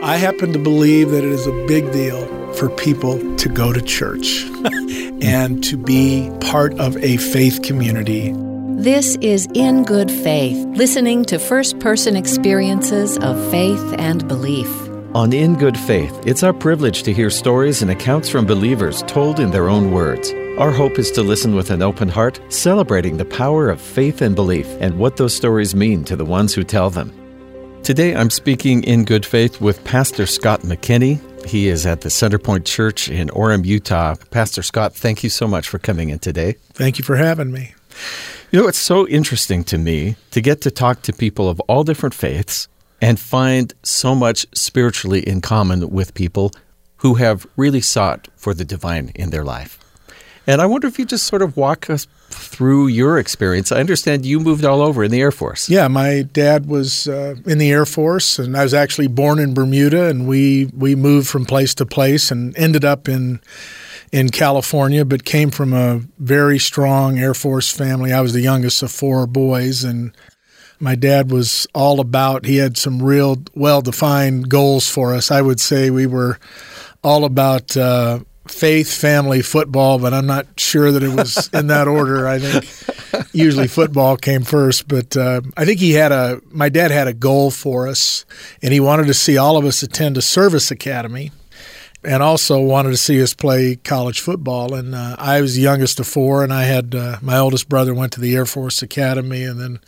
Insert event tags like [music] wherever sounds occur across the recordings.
I happen to believe that it is a big deal for people to go to church [laughs] and to be part of a faith community. This is In Good Faith, listening to first person experiences of faith and belief. On In Good Faith, it's our privilege to hear stories and accounts from believers told in their own words. Our hope is to listen with an open heart, celebrating the power of faith and belief and what those stories mean to the ones who tell them. Today, I'm speaking in good faith with Pastor Scott McKinney. He is at the Centerpoint Church in Orem, Utah. Pastor Scott, thank you so much for coming in today. Thank you for having me. You know, it's so interesting to me to get to talk to people of all different faiths and find so much spiritually in common with people who have really sought for the divine in their life. And I wonder if you just sort of walk us through your experience. I understand you moved all over in the Air Force. Yeah, my dad was uh, in the Air Force, and I was actually born in Bermuda, and we we moved from place to place, and ended up in in California, but came from a very strong Air Force family. I was the youngest of four boys, and my dad was all about. He had some real well defined goals for us. I would say we were all about. Uh, faith, family, football, but I'm not sure that it was in that order. I think usually football came first, but uh, I think he had a. My dad had a goal for us, and he wanted to see all of us attend a service academy, and also wanted to see us play college football. And uh, I was the youngest of four, and I had uh, my oldest brother went to the Air Force Academy, and then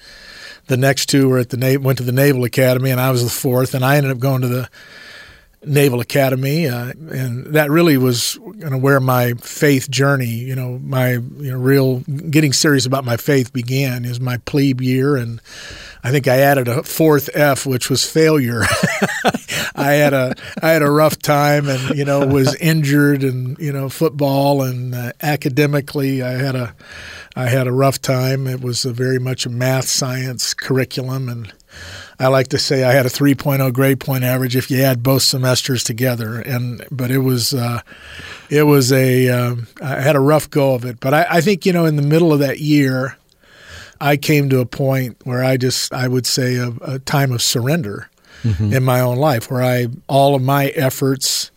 the next two were at the went to the Naval Academy, and I was the fourth, and I ended up going to the Naval Academy, uh, and that really was kind of where my faith journey, you know, my you know real getting serious about my faith began. Is my plebe year, and I think I added a fourth F, which was failure. [laughs] I had a I had a rough time, and you know was [laughs] injured, and you know football and uh, academically, I had a I had a rough time. It was a very much a math science curriculum, and I like to say I had a 3.0 grade point average if you add both semesters together. And but it was uh, it was a um, I had a rough go of it. But I, I think you know in the middle of that year, I came to a point where I just I would say a, a time of surrender mm-hmm. in my own life, where I all of my efforts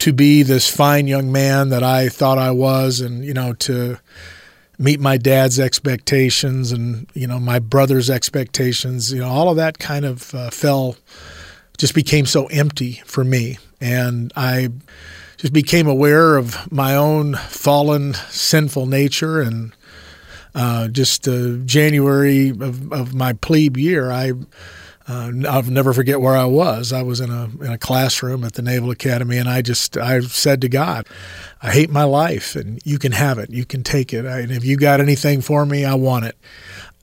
to be this fine young man that I thought I was, and you know to meet my dad's expectations and you know my brother's expectations you know all of that kind of uh, fell just became so empty for me. And i just became aware of my own fallen sinful nature. And uh, just uh, january of, of my plebe year i uh, I'll never forget where I was. I was in a in a classroom at the Naval Academy, and I just I said to God, "I hate my life, and you can have it. You can take it. I, and if you got anything for me, I want it."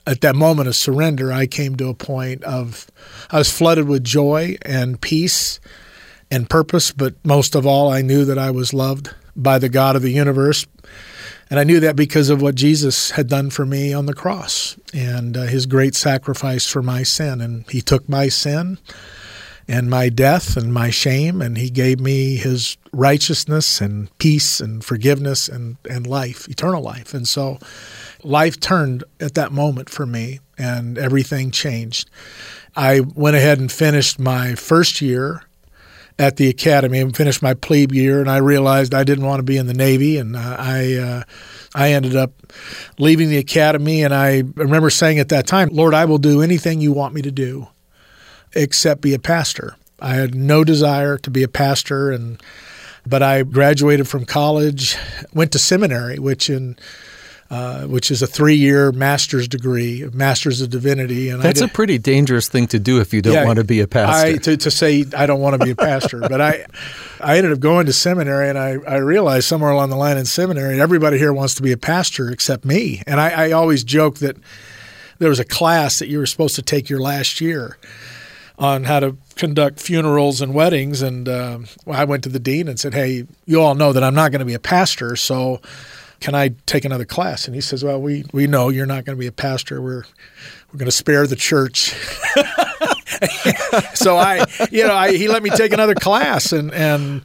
At that moment of surrender, I came to a point of I was flooded with joy and peace and purpose, but most of all, I knew that I was loved by the God of the universe and I knew that because of what Jesus had done for me on the cross and uh, his great sacrifice for my sin. And he took my sin and my death and my shame, and he gave me his righteousness and peace and forgiveness and, and life, eternal life. And so life turned at that moment for me, and everything changed. I went ahead and finished my first year at the academy and finished my plebe year, and I realized I didn't want to be in the Navy, and uh, I uh, I ended up leaving the academy, and I remember saying at that time, "Lord, I will do anything you want me to do, except be a pastor." I had no desire to be a pastor, and but I graduated from college, went to seminary, which in uh, which is a three-year master's degree, master's of divinity. And that's did, a pretty dangerous thing to do if you don't yeah, want to be a pastor. I, to, to say I don't want to be a pastor, but I, I ended up going to seminary, and I, I realized somewhere along the line in seminary, everybody here wants to be a pastor except me. And I, I always joke that there was a class that you were supposed to take your last year on how to conduct funerals and weddings, and uh, I went to the dean and said, "Hey, you all know that I'm not going to be a pastor, so." Can I take another class? And he says, well, we, we know you're not going to be a pastor. We're, we're going to spare the church. [laughs] so I, you know, I, he let me take another class and, and,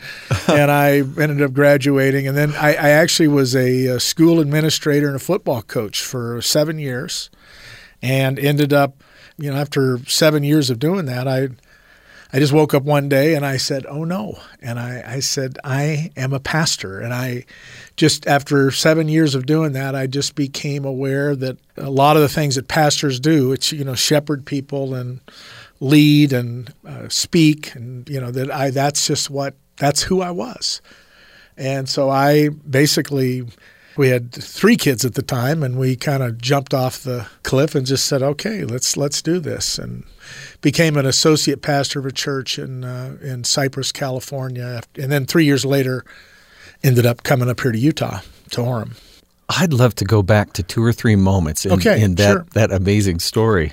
and I ended up graduating. And then I, I actually was a, a school administrator and a football coach for seven years and ended up, you know, after seven years of doing that, I, I just woke up one day and I said, "Oh no!" And I, I said, "I am a pastor." And I just after seven years of doing that, I just became aware that a lot of the things that pastors do, it's you know shepherd people and lead and uh, speak, and you know that I that's just what that's who I was. And so I basically we had three kids at the time and we kind of jumped off the cliff and just said okay let's let's do this and became an associate pastor of a church in uh, in Cypress California and then 3 years later ended up coming up here to Utah to Orem I'd love to go back to two or three moments in, okay, in that sure. that amazing story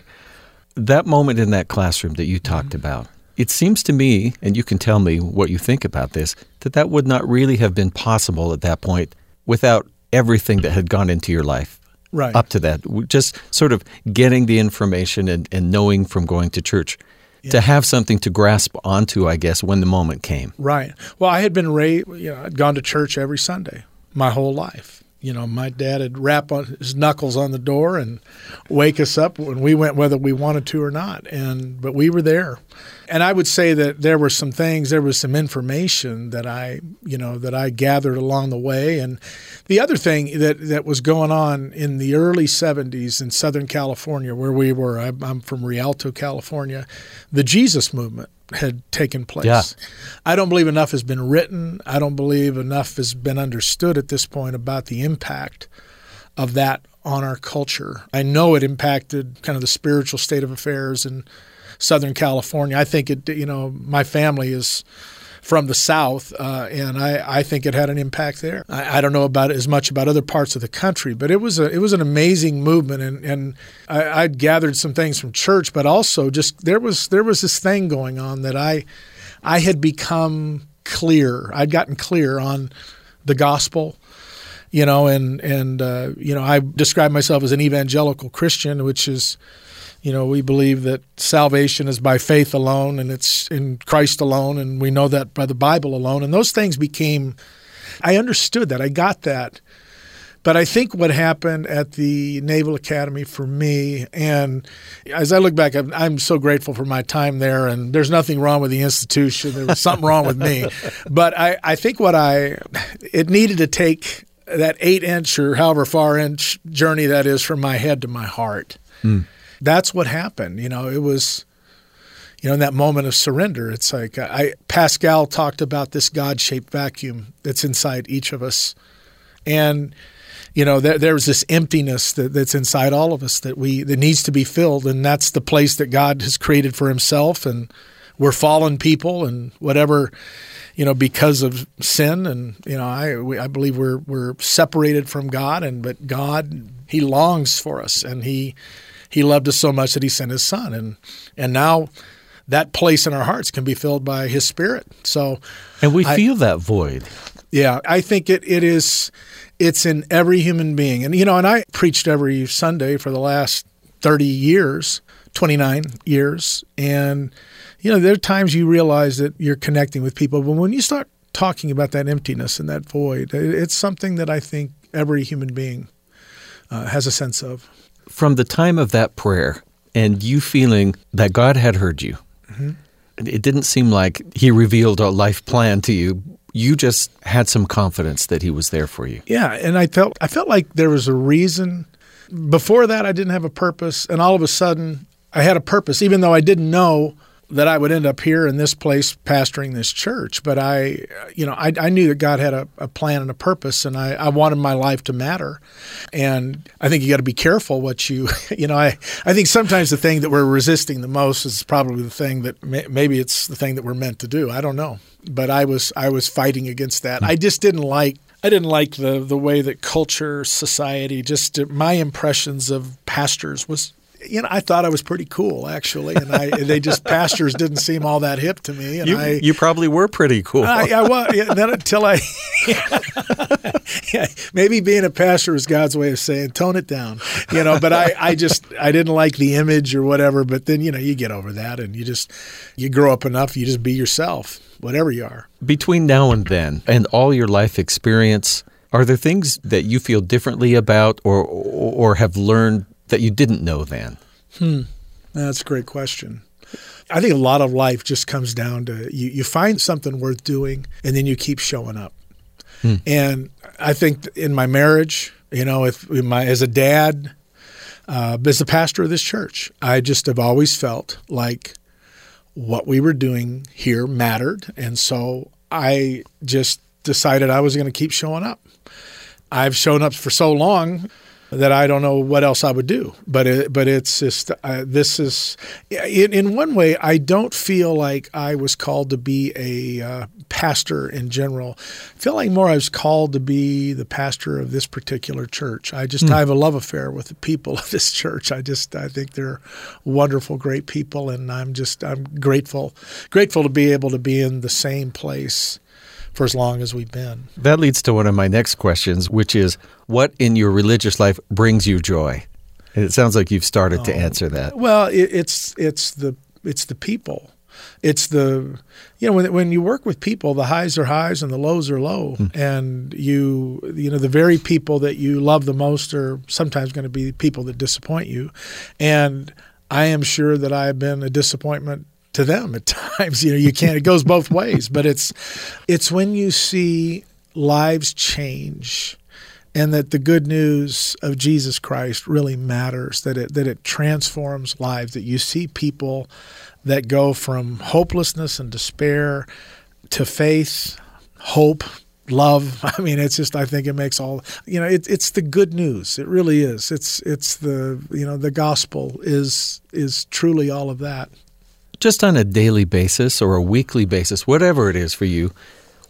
that moment in that classroom that you talked mm-hmm. about it seems to me, and you can tell me what you think about this, that that would not really have been possible at that point without everything that had gone into your life right. up to that. Just sort of getting the information and, and knowing from going to church. Yeah. To have something to grasp onto, I guess, when the moment came. Right. Well, I had been raised, you know, I'd gone to church every Sunday my whole life. You know, my dad would rap on his knuckles on the door and wake us up when we went, whether we wanted to or not. And but we were there. And I would say that there were some things, there was some information that I, you know, that I gathered along the way. And the other thing that, that was going on in the early 70s in Southern California, where we were, I'm from Rialto, California, the Jesus movement had taken place. Yeah. I don't believe enough has been written. I don't believe enough has been understood at this point about the impact of that on our culture. I know it impacted kind of the spiritual state of affairs in Southern California. I think it, you know, my family is from the South, uh, and I, I think it had an impact there. I, I, don't know about as much about other parts of the country, but it was a it was an amazing movement, and and I, I'd gathered some things from church, but also just there was there was this thing going on that I I had become clear. I'd gotten clear on the gospel you know, and and uh, you know, I describe myself as an evangelical Christian, which is you know, we believe that salvation is by faith alone and it's in Christ alone, and we know that by the Bible alone. And those things became, I understood that, I got that. But I think what happened at the Naval Academy for me, and as I look back, I'm, I'm, so grateful for my time there, and there's nothing wrong with the institution. There was something wrong with me. [laughs] But I, I think what I, it needed to take that eight inch or however far inch journey that is from my head to my heart. Mm that's what happened. You know, it was, you know, in that moment of surrender, it's like I Pascal talked about this God-shaped vacuum that's inside each of us, and you know, there, there's this emptiness that, that's inside all of us that we that needs to be filled, and that's the place that God has created for Himself, and we're fallen people, and whatever you know, because of sin, and you know, I we, I believe we're we're separated from God, and but God He longs for us, and He he loved us so much that he sent his son. And and now that place in our hearts can be filled by his spirit. So and we I, feel that void. Yeah i think it, it is it's in every human being. And you know and i preached every sunday for the last 30 years 29 years. And you know there are times you realize that you're connecting with people. But when you start talking about that emptiness and that void it's something that i think every human being uh, has a sense of from the time of that prayer and you feeling that God had heard you, mm-hmm. it didn't seem like He revealed a life plan to you. You just had some confidence that He was there for you. Yeah, and I felt I felt like there was a reason. Before that, I didn't have a purpose, and all of a sudden, I had a purpose, even though I didn't know that I would end up here in this place pastoring this church. But I, you know, I, I knew that God had a, a, plan and a purpose, and I, I wanted my life to matter. And I think you got to be careful what you, [laughs] you know, I, I think sometimes the thing that we're resisting the most is probably the thing that may, maybe it's the thing that we're meant to do. I don't know, but I was I was fighting against that. I just didn't like I didn't like the the way that culture, society, just my impressions of pastors was you know, I thought I was pretty cool actually, and I they just [laughs] pastors didn't seem all that hip to me. And you, I, you probably were pretty cool. I, I was. Yeah, then until I, [laughs] yeah, maybe being a pastor is God's way of saying tone it down, you know. But I, I just I didn't like the image or whatever. But then you know you get over that, and you just you grow up enough, you just be yourself, whatever you are. Between now and then, and all your life experience. Are there things that you feel differently about or or have learned that you didn't know then? Hmm. That's a great question. I think a lot of life just comes down to you, you find something worth doing and then you keep showing up. Hmm. And I think in my marriage, you know, if my as a dad, uh, as a pastor of this church, I just have always felt like what we were doing here mattered, and so I just decided I was going to keep showing up. I've shown up for so long that I don't know what else I would do. But it, but it's just uh, this is in, in one way I don't feel like I was called to be a uh, pastor in general. I feel like more I was called to be the pastor of this particular church. I just mm. I have a love affair with the people [laughs] of this church. I just I think they're wonderful, great people, and I'm just I'm grateful grateful to be able to be in the same place for as long as we've been. That leads to one of my next questions, which is what in your religious life brings you joy? And it sounds like you've started oh, to answer that. Well, it, it's it's the it's the people. It's the you know when when you work with people, the highs are highs and the lows are low, mm. and you you know the very people that you love the most are sometimes going to be people that disappoint you, and I am sure that I have been a disappointment to them at [laughs] times. You know, you can't. It goes both ways, but it's it's when you see lives change and that the good news of Jesus Christ really matters that it that it transforms lives that you see people that go from hopelessness and despair to faith hope love [laughs] i mean it's just i think it makes all you know it, it's the good news it really is it's it's the you know the gospel is is truly all of that just on a daily basis or a weekly basis, whatever it is for you,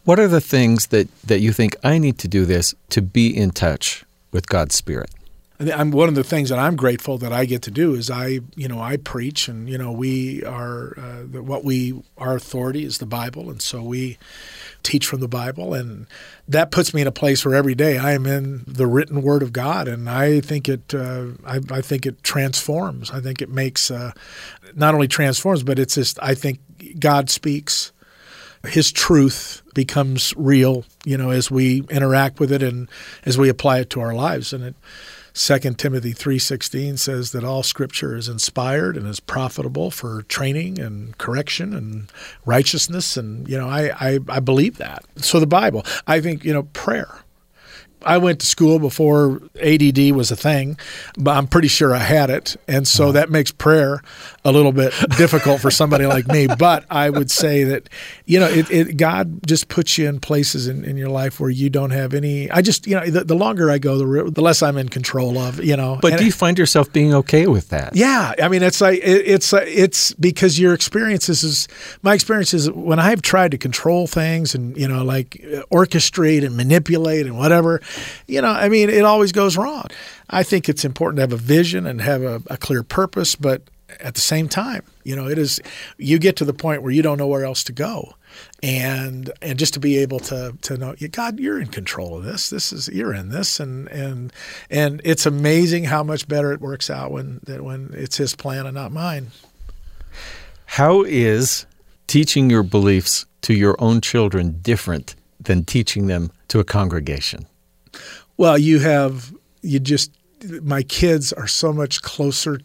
what are the things that, that you think I need to do this to be in touch with God's Spirit? I'm one of the things that I'm grateful that I get to do is I, you know, I preach, and you know, we are uh, what we our authority is the Bible, and so we teach from the Bible, and that puts me in a place where every day I am in the written Word of God, and I think it, uh, I, I, think it transforms. I think it makes uh, not only transforms, but it's just I think God speaks. His truth becomes real, you know, as we interact with it and as we apply it to our lives, and it 2 Timothy 3:16 says that all scripture is inspired and is profitable for training and correction and righteousness and you know I, I, I believe that. So the Bible, I think, you know, prayer I went to school before ADD was a thing, but I'm pretty sure I had it. And so uh-huh. that makes prayer a little bit difficult for somebody like me. [laughs] But I would say that, you know, it, it, God just puts you in places in, in, your life where you don't have any. I just, you know, the, the longer I go, the, the, less I'm in control of, you know. But and do you find yourself being okay with that? Yeah. I mean, it's like, it, it's, it's because your experiences is, my experience is when I've tried to control things and, you know, like orchestrate and manipulate and whatever, you know, I mean, it always goes wrong. I think it's important to have a vision and have a, a clear purpose, but at the same time, you know, it is you get to the point where you don't know where else to go. And and just to be able to to know, God, you're in control of this. This is you're in this, and and and it's amazing how much better it works out when that when it's His plan and not mine. How is teaching your beliefs to your own children different than teaching them to a congregation? Well, you have you just my kids are so much closer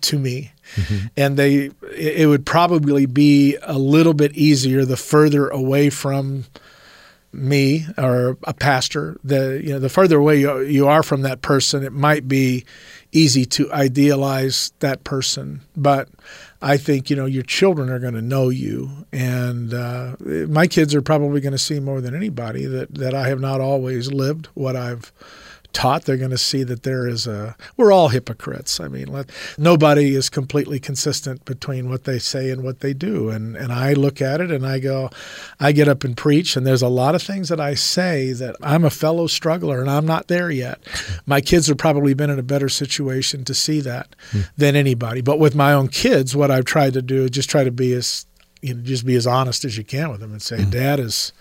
to me mm-hmm. and they it would probably be a little bit easier the further away from me or a pastor the you know the further away you, you are from that person it might be easy to idealize that person. But I think you know your children are going to know you, and uh, my kids are probably going to see more than anybody that that I have not always lived what I've taught, they're going to see that there is a. We're all hypocrites. I mean, let, nobody is completely consistent between what they say and what they do. And and I look at it and I go, I get up and preach, and there's a lot of things that I say that I'm a fellow struggler and I'm not there yet. My kids have probably been in a better situation to see that hmm. than anybody. But with my own kids, what I've tried to do is just try to be as you know, just be as honest as you can with them and say, mm-hmm. Dad is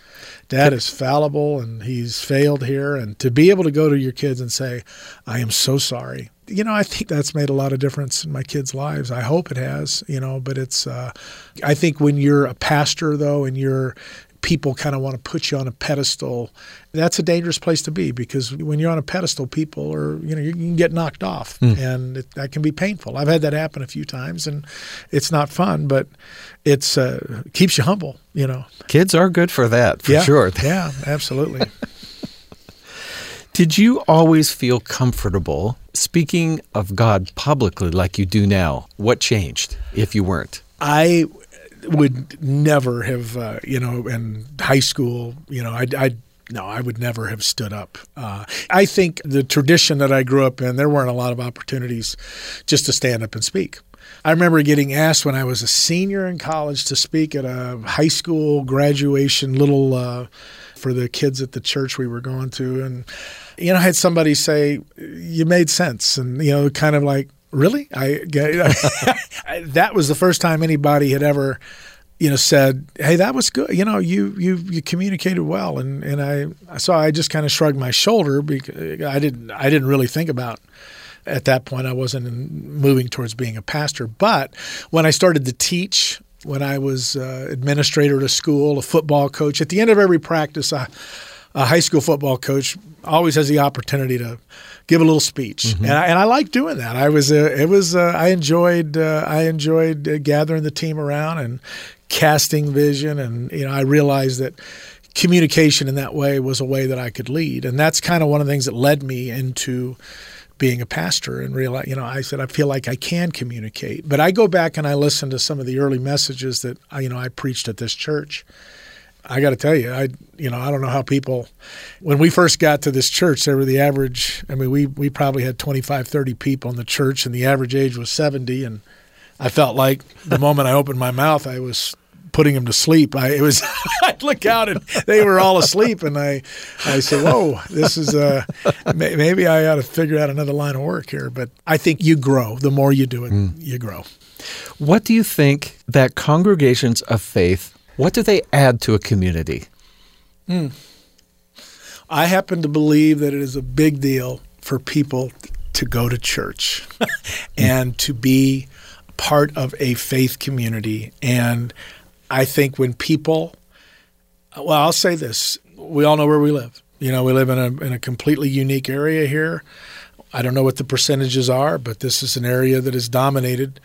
dad is fallible and he's failed here. And to be able to go to your kids and say, I am so sorry. You know, I think that's made a lot of difference in my kids' lives. I hope it has, you know, but it's, uh, I think when you're a pastor, though, and you're people kind of want to put you on a pedestal. That's a dangerous place to be because when you're on a pedestal, people are, you know, you can get knocked off mm. and it, that can be painful. I've had that happen a few times and it's not fun, but it's uh, keeps you humble, you know. Kids are good for that, for yeah, sure. [laughs] Yeah, absolutely. [laughs] Did you always feel comfortable speaking of God publicly like you do now? What changed if you weren't? I would never have, uh, you know, in high school, you know, I, I no, I would never have stood up. Uh, I think the tradition that I grew up in, there weren't a lot of opportunities just to stand up and speak. I remember getting asked when I was a senior in college to speak at a high school graduation little uh, for the kids at the church we were going to, and you know, I had somebody say, "You made sense," and you know, kind of like, really? I, [laughs] I that was the first time anybody had ever you know said hey that was good. You know you you you communicated well and and I so I just kind of shrugged my shoulder because I didn't I didn't really think about at that point I wasn't moving towards being a pastor. But when I started to teach when I was uh, administrator at a school a football coach at the end of every practice I a high school football coach always has the opportunity to give a little speech, mm-hmm. and I, and I like doing that. I was uh, it was uh, I enjoyed uh, I enjoyed uh, gathering the team around and casting vision, and you know I realized that communication in that way was a way that I could lead, and that's kind of one of the things that led me into being a pastor and realize you know I said I feel like I can communicate, but I go back and I listen to some of the early messages that I, you know I preached at this church I got to tell you, I you know I don't know how people when we first got to this church, they were the average. I mean, we we probably had 25, 30 people in the church, and the average age was 70. And I felt like the [laughs] moment I opened my mouth, I was putting them to sleep. I it was [laughs] I'd look out and they were all asleep, and I I said, "Whoa, this is uh maybe I ought to figure out another line of work here." But I think you grow the more you do it, mm. you grow. What do you think that congregations of faith what do they add to a community? Mm. I happen to believe that it is a big deal for people to go to church [laughs] and to be part of a faith community. And I think when people, well, I'll say this we all know where we live. You know, we live in a, in a completely unique area here. I don't know what the percentages are, but this is an area that is dominated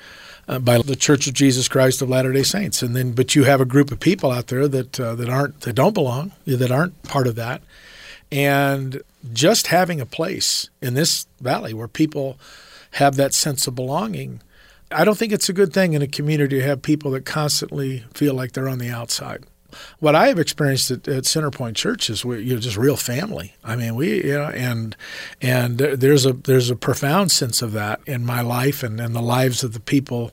uh, by the Church of Jesus Christ of Latter Day Saints, and then but you have a group of people out there that uh, that aren't that don't belong, that aren't part of that, and just having a place in this valley where people have that sense of belonging. I don't think it's a good thing in a community to have people that constantly feel like they're on the outside what I have experienced at, at Centerpoint Church is we, you know, just real family. I mean, we, you know, and and there's a there's a profound sense of that in my life and in the lives of the people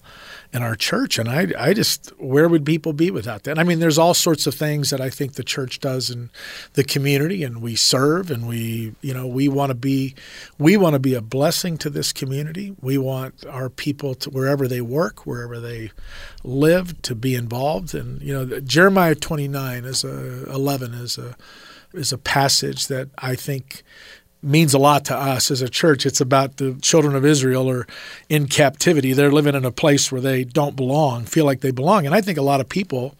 in our church. And I, I just, where would people be without that? I mean, there's all sorts of things that I think the church does in the community, and we serve, and we, you know, we want to be, we want to be a blessing to this community. We want our people to wherever they work, wherever they live, to be involved. And you know, Jeremiah 29 is a 11 is a is a passage that I think means a lot to us as a church. It's about the children of Israel are in captivity. They're living in a place where they don't belong, feel like they belong. And I think a lot of people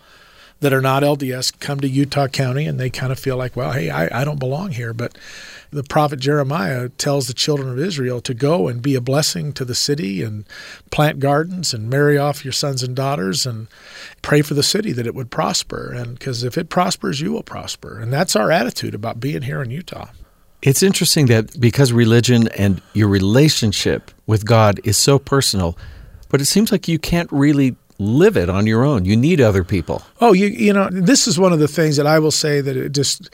that are not LDS come to Utah County and they kind of feel like, well, hey, I, I don't belong here. But the prophet Jeremiah tells the children of Israel to go and be a blessing to the city and plant gardens and marry off your sons and daughters and pray for the city that it would prosper. And because if it prospers, you will prosper. And that's our attitude about being here in Utah. It's interesting that because religion and your relationship with God is so personal, but it seems like you can't really live it on your own. You need other people. Oh, you you know, this is one of the things that I will say that it just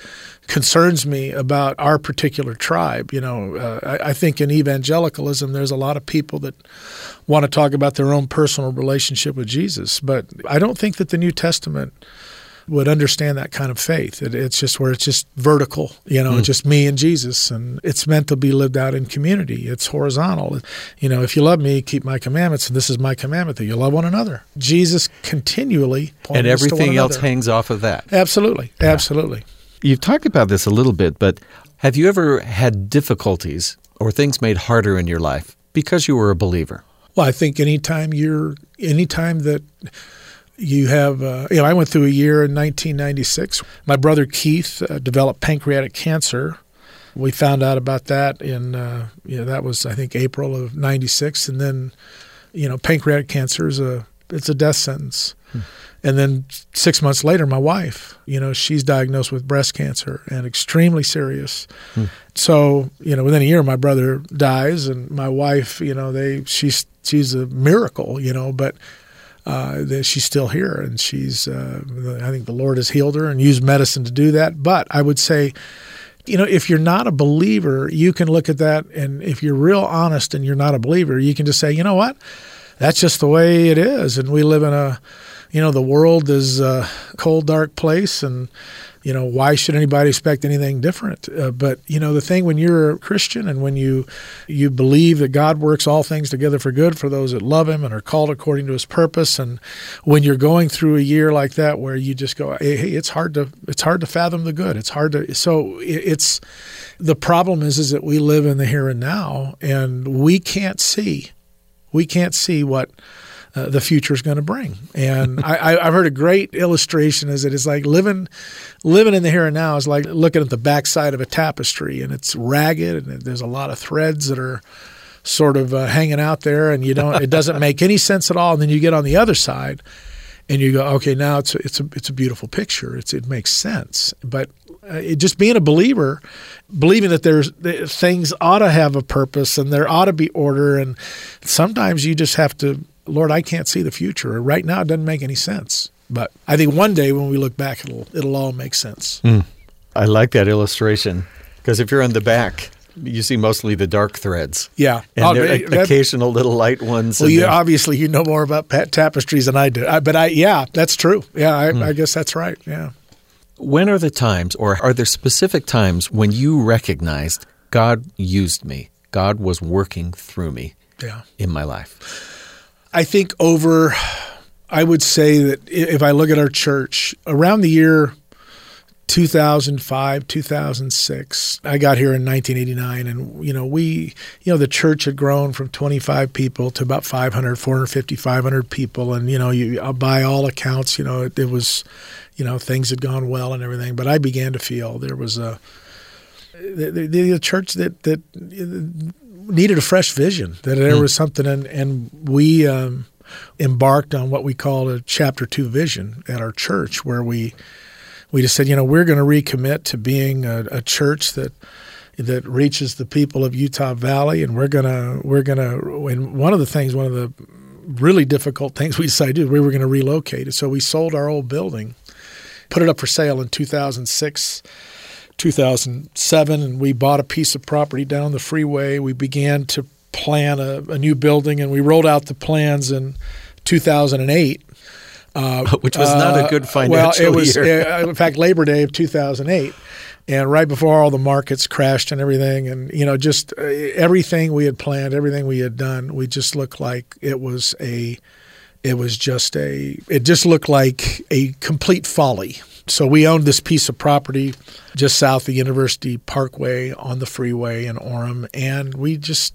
concerns me about our particular tribe. You know, uh, I, I, think in evangelicalism, there's a lot of people that want to talk about their own personal relationship with Jesus, but I don't think that the New Testament would understand that kind of faith. It, it's just where it's just vertical, you know, mm. just me and Jesus, and it's meant to be lived out in community. It's horizontal. You know, if you love me, keep my commandments, and this is my commandment that you love one another. Jesus continually and everything else hangs off of that. Absolutely, yeah. absolutely. You've talked about this a little bit, but have you ever had difficulties or things made harder in your life because you were a believer? Well, I think anytime you're anytime that you have, uh, you know, I went through a year in 1996. My brother Keith uh, developed pancreatic cancer. We found out about that in, uh, you know, that was I think April of '96, and then, you know, pancreatic cancer is a it's a death sentence. Hmm. And then six months later, my wife, you know, she's diagnosed with breast cancer and extremely serious. Hmm. So, you know, within a year, my brother dies, and my wife, you know, they she's she's a miracle, you know, but uh, that she's still here, and she's uh, I think the Lord has healed her and used medicine to do that. But I would say. You know, if you're not a believer, you can look at that, and if you're real honest and you're not a believer, you can just say, you know what, that's just the way it is, and we live in a you know, the world is a cold, dark place, and you know, why should anybody expect anything different? Uh, but you know, the thing when you're a Christian and when you you believe that God works all things together for good for those that love Him and are called according to His purpose, and when you're going through a year like that where you just go, hey, hey it's hard to it's hard to fathom the good. It's hard to so it's the problem is is that we live in the here and now, and we can't see we can't see what uh, the future is going to bring. And I, have heard a great illustration is that it is like living living in the here and now is like looking at the backside of a tapestry, and it's ragged, and there's a lot of threads that are sort of uh, hanging out there, and you don't it doesn't make any sense at all. And then you get on the other side, and you go, okay, now it's a, it's a it's a beautiful picture. It's it makes sense, but uh, it, just being a believer, believing that there's that things ought to have a purpose and there ought to be order, and sometimes you just have to Lord, I can't see the future. Right now, it doesn't make any sense. But I think one day when we look back, it'll it'll all make sense. Mm. I like that illustration because if you're on the back, you see mostly the dark threads. Yeah, and oh, that, occasional little light ones. Well, you obviously you know more about pet tapestries than I do. I, but I, yeah, that's true. Yeah, I, mm. I guess that's right. Yeah. When are the times, or are there specific times when you recognized God used me? God was working through me. Yeah. In my life. I think over, I would say that if I look at our church, around the year 2005, 2006, I got here in 1989, and you know we, you know, the church had grown from 25 people to about 500, 450, 500 people, and you know, you by all accounts, you know, it, it was, you know, things had gone well and everything, but I began to feel there was a the, the, the church that that needed a fresh vision. That there mm. was something, and and we um, embarked on what we called a chapter two vision at our church, where we we just said, you know, we're going to recommit to being a, a church that that reaches the people of Utah Valley, and we're gonna we're gonna. And one of the things, one of the really difficult things we decided to do, we were going to relocate it. So we sold our old building, put it up for sale in 2006 2007, and we bought a piece of property down the freeway. We began to plan a, a new building, and we rolled out the plans in 2008. Uh, [laughs] Which was not a good financial well, it was, year. Uh, in fact, Labor Day of 2008 and right before all the markets crashed and everything and you know just uh, everything we had planned everything we had done we just looked like it was a it was just a it just looked like a complete folly so we owned this piece of property just south of University Parkway on the freeway in Orem, and we just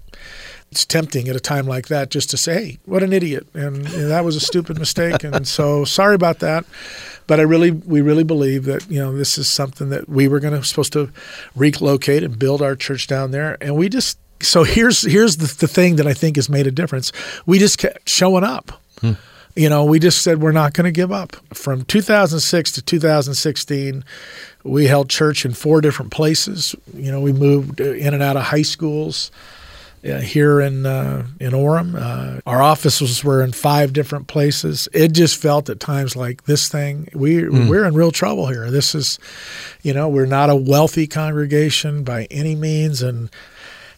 it's tempting at a time like that just to say, "Hey, what an idiot!" and, and that was a stupid mistake, and [laughs] so sorry about that. But I really, we really believe that you know this is something that we were going to supposed to relocate and build our church down there, and we just so here's here's the, the thing that I think has made a difference. We just kept showing up. Hmm you know, we just said we're not going to give up. From 2006 to 2016, we held church in four different places. You know, we moved in and out of high schools uh, here in uh, in Orem. Uh, our offices were in five different places. It just felt at times like this thing we mm. we're in real trouble here. This is, you know, we're not a wealthy congregation by any means, and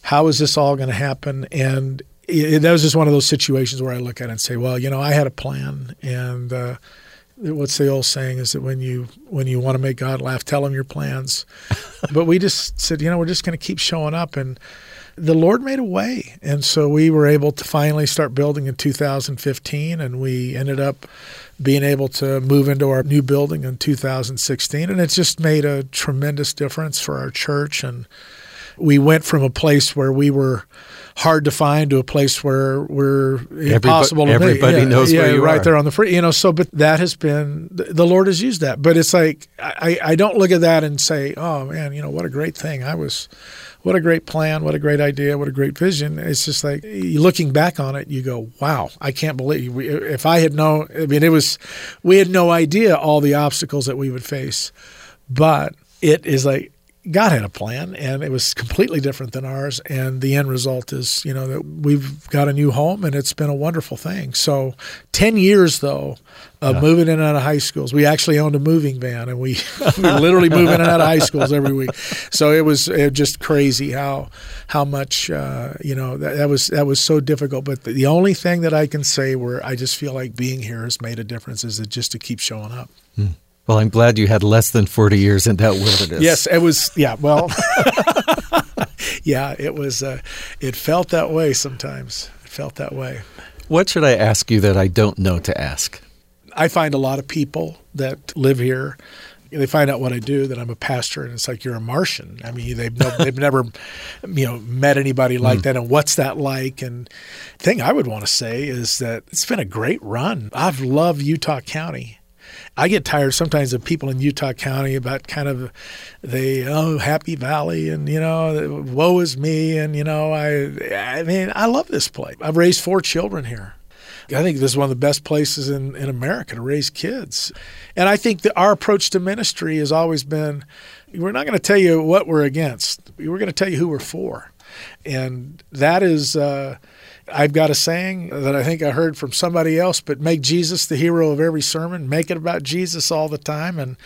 how is this all going to happen? And it, that was just one of those situations where I look at it and say, well, you know, I had a plan, and uh, what's the old saying is that when you when you want to make God laugh, tell him your plans. [laughs] but we just said, you know, we're just going to keep showing up, and the Lord made a way, and so we were able to finally start building in 2015, and we ended up being able to move into our new building in 2016, and it's just made a tremendous difference for our church and we went from a place where we were hard to find to a place where we're impossible everybody, to everybody yeah, knows yeah, where you right are. there on the free you know so but that has been the lord has used that but it's like I, I don't look at that and say oh man you know what a great thing. I was what a great plan what a great idea what a great vision. It's just like looking back on it you go wow i can't believe we, if i had known i mean it was we had no idea all the obstacles that we would face but it is like God had a plan, and it was completely different than ours. And the end result is, you know, that we've got a new home, and it's been a wonderful thing. So, ten years though of Yeah. moving in and out of high schools. We actually owned a moving van, and we, [laughs] we literally move in and out of high schools every week. So it was, it was just crazy how how much uh, you know that, that was that was so difficult. But the, the only thing that I can say where I just feel like being here has made a difference is that just to keep showing up. Well, I'm glad you had less than 40 years in that wilderness. Yes, it was. Yeah, well, [laughs] yeah, it was. Uh, it felt that way sometimes. It felt that way. What should I ask you that I don't know to ask? I find a lot of people that live here. They find out what I do, that I'm a pastor, and it's like you're a Martian. I mean, they've no, [laughs] they've never, you know, met anybody like that. And what's that like? And thing I would want to say is that it's been a great run. I've loved Utah County. I get tired sometimes of people in Utah County about kind of the oh Happy Valley and you know woe is me and you know I I mean I love this place. I've raised four children here. I think this is one of the best places in, in America to raise kids. And I think that our approach to ministry has always been we're not going to tell you what we're against. We're going to tell you who we're for. And that is uh, I've got a saying that I think I heard from somebody else, but make Jesus the hero of every sermon. Make it about Jesus all the time and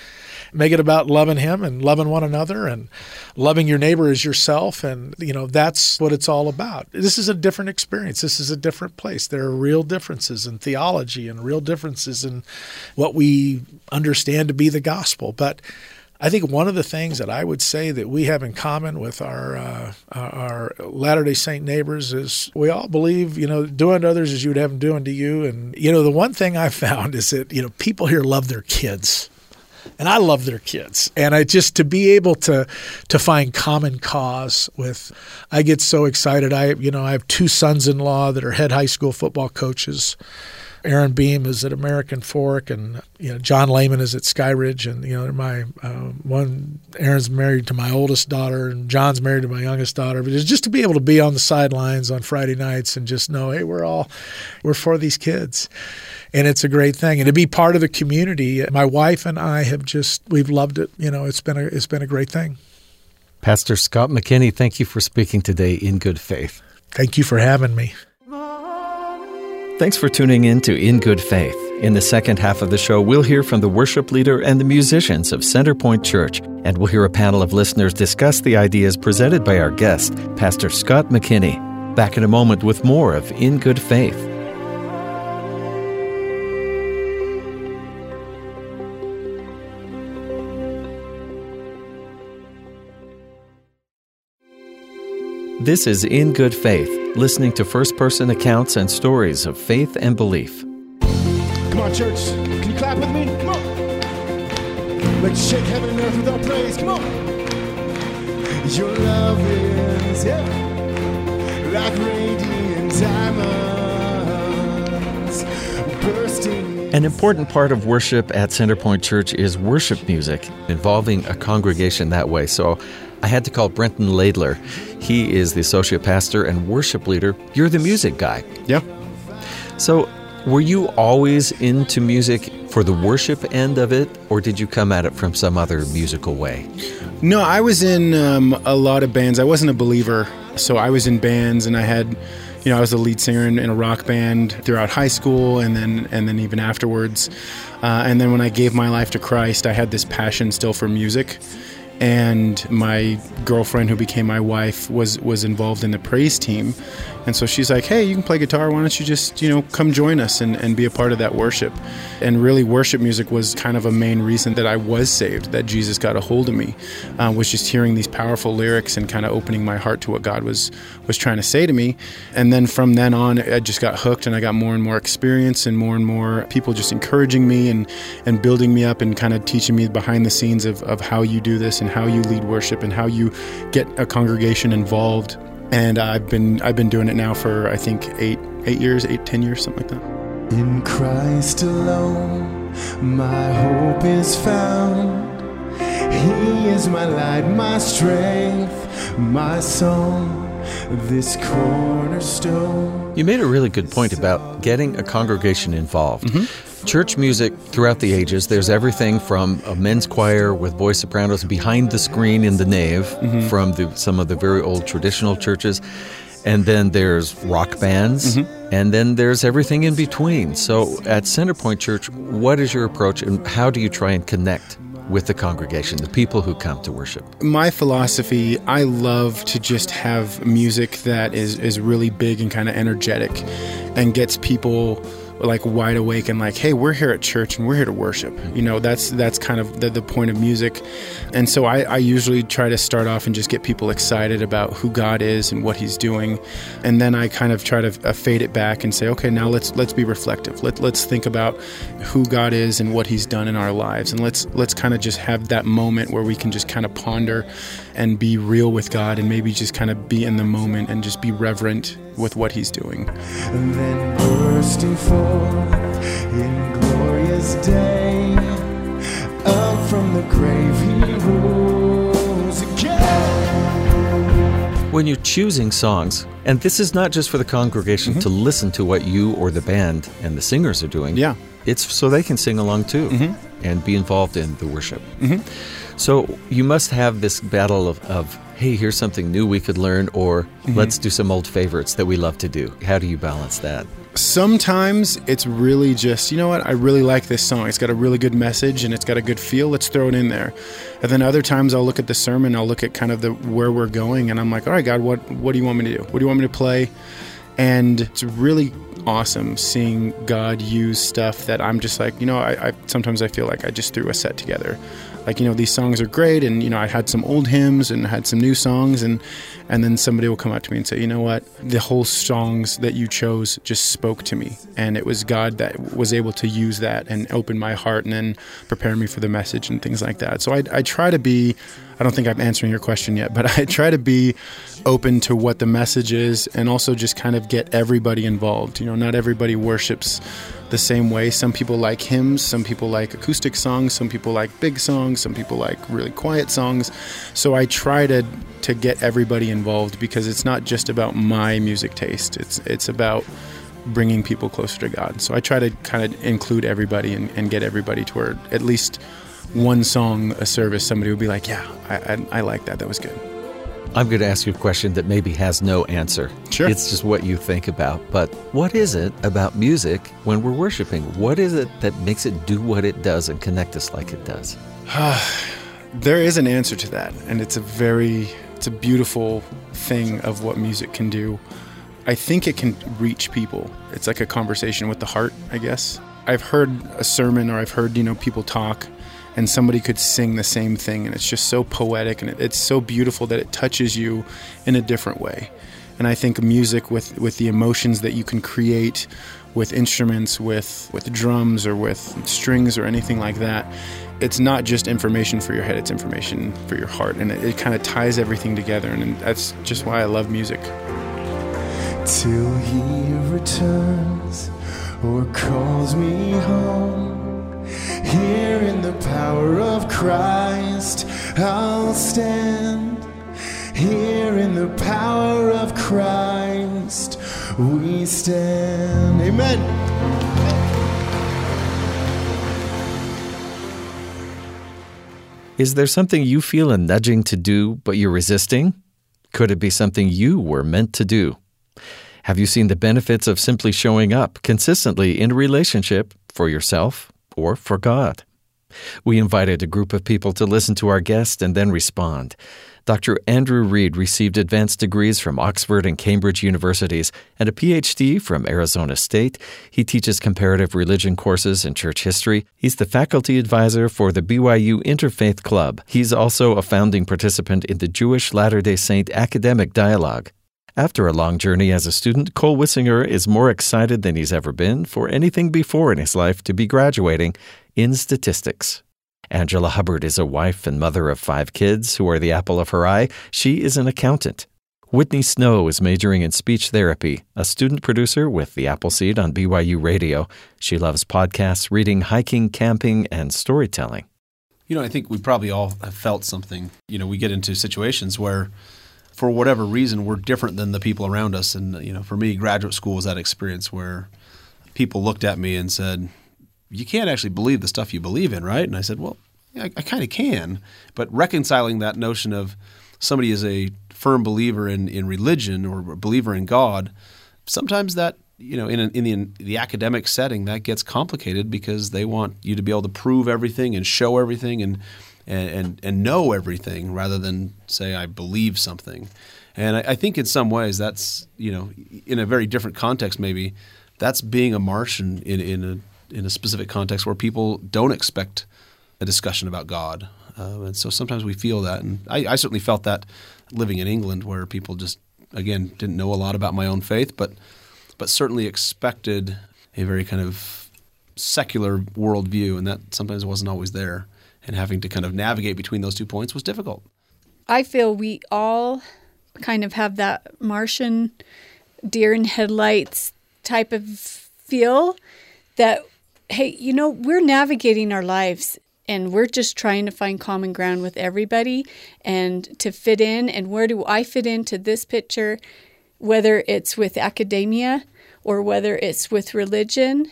make it about loving him and loving one another and loving your neighbor as yourself. And, you know, that's what it's all about. This is a different experience. This is a different place. There are real differences in theology and real differences in what we understand to be the gospel. But I think one of the things that I would say that we have in common with our uh, our Latter Day Saint neighbors is we all believe, you know, doing to others as you would have them doing to you. And you know, the one thing I [laughs] found is that you know people here love their kids, and I love their kids. And I just to be able to to find common cause with, I get so excited. I you know I have two sons-in-law that are head high school football coaches. Aaron Beam is at American Fork, and you know John Lehman is at Skyridge, and you know they're my uh, one. Aaron's married to my oldest daughter, and John's married to my youngest daughter. But it's just to be able to be on the sidelines on Friday nights and just know, hey, we're all we're for these kids, and it's a great thing. And to be part of the community, my wife and I have just we've loved it. You know, it's been a it's been a great thing. Pastor Scott McKinney, thank you for speaking today in good faith. Thank you for having me. Thanks for tuning in to In Good Faith. In the second half of the show, we'll hear from the worship leader and the musicians of Centerpoint Church, and we'll hear a panel of listeners discuss the ideas presented by our guest, Pastor Scott McKinney. Back in a moment with more of In Good Faith. This is In Good Faith, listening to first person accounts and stories of faith and belief. Come on, church. Can you clap with me? Come on. Let's shake heaven and earth with our praise. Come on. Your love is, yeah, like radiant diamonds bursting. An important part of worship at Centerpoint Church is worship music, involving a congregation that way. So I had to call Brenton Laidler. He is the associate pastor and worship leader. You're the music guy. Yeah. So, were you always into music for the worship end of it, or did you come at it from some other musical way? No, I was in um, a lot of bands. I wasn't a believer, so I was in bands, and I had, you know, I was the lead singer in, in a rock band throughout high school, and then and then even afterwards. Uh, and then when I gave my life to Christ, I had this passion still for music. And my girlfriend, who became my wife, was was involved in the praise team, and so she's like, "Hey, you can play guitar. Why don't you just, you know, come join us and, and be a part of that worship?" And really, worship music was kind of a main reason that I was saved, that Jesus got a hold of me, uh, was just hearing these powerful lyrics and kind of opening my heart to what God was was trying to say to me. And then from then on, I just got hooked, and I got more and more experience, and more and more people just encouraging me and and building me up and kind of teaching me behind the scenes of, of how you do this and and how you lead worship and how you get a congregation involved. And I've been I've been doing it now for I think eight eight years, eight ten years, something like that. In Christ alone, my hope is found. He is my light, my strength, my song, this cornerstone. You made a really good point about getting a congregation involved. Mm-hmm. Church music throughout the ages, there's everything from a men's choir with voice sopranos behind the screen in the nave mm-hmm. from the, some of the very old traditional churches. And then there's rock bands, mm-hmm. and then there's everything in between. So at Centerpoint Church, what is your approach and how do you try and connect with the congregation, the people who come to worship? my philosophy i love to just have music that is is really big and kind of energetic and gets people like wide awake and like hey we're here at church and we're here to worship. You know that's that's kind of the, the point of music. And so I, I usually try to start off and just get people excited about who god is and what he's doing. And then i kind of try to uh, fade it back and say okay now let's let's be reflective. Let, let's think about who god is and what he's done in our lives. And let's let's kind of just have that moment where we can just kind of ponder and be real with god and maybe just kind of be in the moment and just be reverent with what he's doing. And then bursting forth in glorious day, up from the grave he rose When you're choosing songs, and this is not just for the congregation mm-hmm. to listen to what you or the band and the singers are doing. Yeah. It's so they can sing along too mm-hmm. and be involved in the worship. Mm-hmm. So you must have this battle of, of, hey, here's something new we could learn, or let's do some old favorites that we love to do. How do you balance that? Sometimes it's really just you know what i really like this song. It's got a really good message and it's got a good feel. Let's throw it in there. And then other times i'll look at the sermon i'll look at kind of the where we're going and i'm like all right god what what do you want me to do? What do you want me to play? And it's really awesome seeing god use stuff that i'm just like you know I, I sometimes i feel like i just threw a set together like you know these songs are great and you know i had some old hymns and I had some new songs and and then somebody will come up to me and say you know what? The whole songs that you chose just spoke to me and it was god that was able to use that and open my heart and then prepare me for the message and things like that. So i, I try to be i don't think i'm answering your question yet but [laughs] i try to be open to what the message is and also just kind of get everybody involved. You know not everybody worships the same way. Some people like hymns, some people like acoustic songs, some people like big songs, some people like really quiet songs. So I try to to get everybody involved because it's not just about my music taste. It's it's about bringing people closer to God. So I try to kind of include everybody and, and get everybody toward at least one song a service somebody would be like, yeah, I, I, I like that. That was good. I'm going to ask you a question that maybe has no answer. Sure. It's just what you think about. But what is it about music when we're worshiping? What is it that makes it do what it does and connect us like it does? [sighs] There is an answer to that, and it's a very it's a beautiful thing of what music can do. I think it can reach people. It's like a conversation with the heart, I guess. I've heard a sermon or I've heard, you know, people talk and somebody could sing the same thing and it's just so poetic and it's so beautiful that it touches you in a different way. And I think music with with the emotions that you can create with instruments, with with drums or with strings or anything like that, it's not just information for your head; it's information for your heart, and it, it kind of ties everything together. And that's just why I love music. till he returns or calls me home. Here in the power of Christ, I'll stand. Here in the power of Christ, we stand. Amen. Is there something you feel a nudging to do, but you're resisting? Could it be something you were meant to do? Have you seen the benefits of simply showing up consistently in a relationship for yourself or for God? We invited a group of people to listen to our guest and then respond. Dr. Andrew Reed received advanced degrees from Oxford and Cambridge universities and a PhD from Arizona State. He teaches comparative religion courses and church history. He's the faculty advisor for the BYU Interfaith Club. He's also a founding participant in the Jewish Latter day Saint Academic Dialogue. After a long journey as a student, Cole Wissinger is more excited than he's ever been for anything before in his life to be graduating in statistics. Angela Hubbard is a wife and mother of five kids who are the apple of her eye. She is an accountant. Whitney Snow is majoring in speech therapy, a student producer with the Appleseed on BYU Radio. She loves podcasts, reading, hiking, camping, and storytelling. You know, I think we probably all have felt something. You know, we get into situations where, for whatever reason, we're different than the people around us. And, you know, for me, graduate school was that experience where people looked at me and said, You can't actually believe the stuff you believe in, right? And I said, Well, I, I kind of can. But reconciling that notion of somebody is a firm believer in, in religion or a believer in God, sometimes that you know in, in the, in the academic setting that gets complicated because they want you to be able to prove everything and show everything and and and, and know everything rather than say I believe something. And I, I think in some ways that's you know in a very different context maybe that's being a Martian in in a in a specific context where people don't expect a discussion about God. Uh, and so sometimes we feel that, and I, I certainly felt that living in England, where people just again didn't know a lot about my own faith, but but certainly expected a very kind of secular worldview, and that sometimes wasn't always there. And having to kind of navigate between those two points was difficult. I feel we all kind of have that Martian deer in headlights type of feel that, hey, you know, we're navigating our lives and we're just trying to find common ground with everybody and to fit in and where do I fit into this picture whether it's with academia or whether it's with religion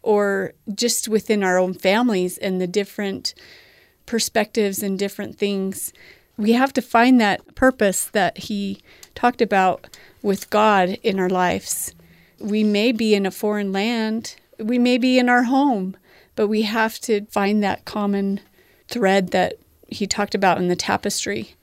or just within our own families and the different perspectives and different things. We have to find that purpose that he talked about with God in our lives. We may be in a foreign land. We may be in our home but we have to find that common thread that he talked about in the tapestry.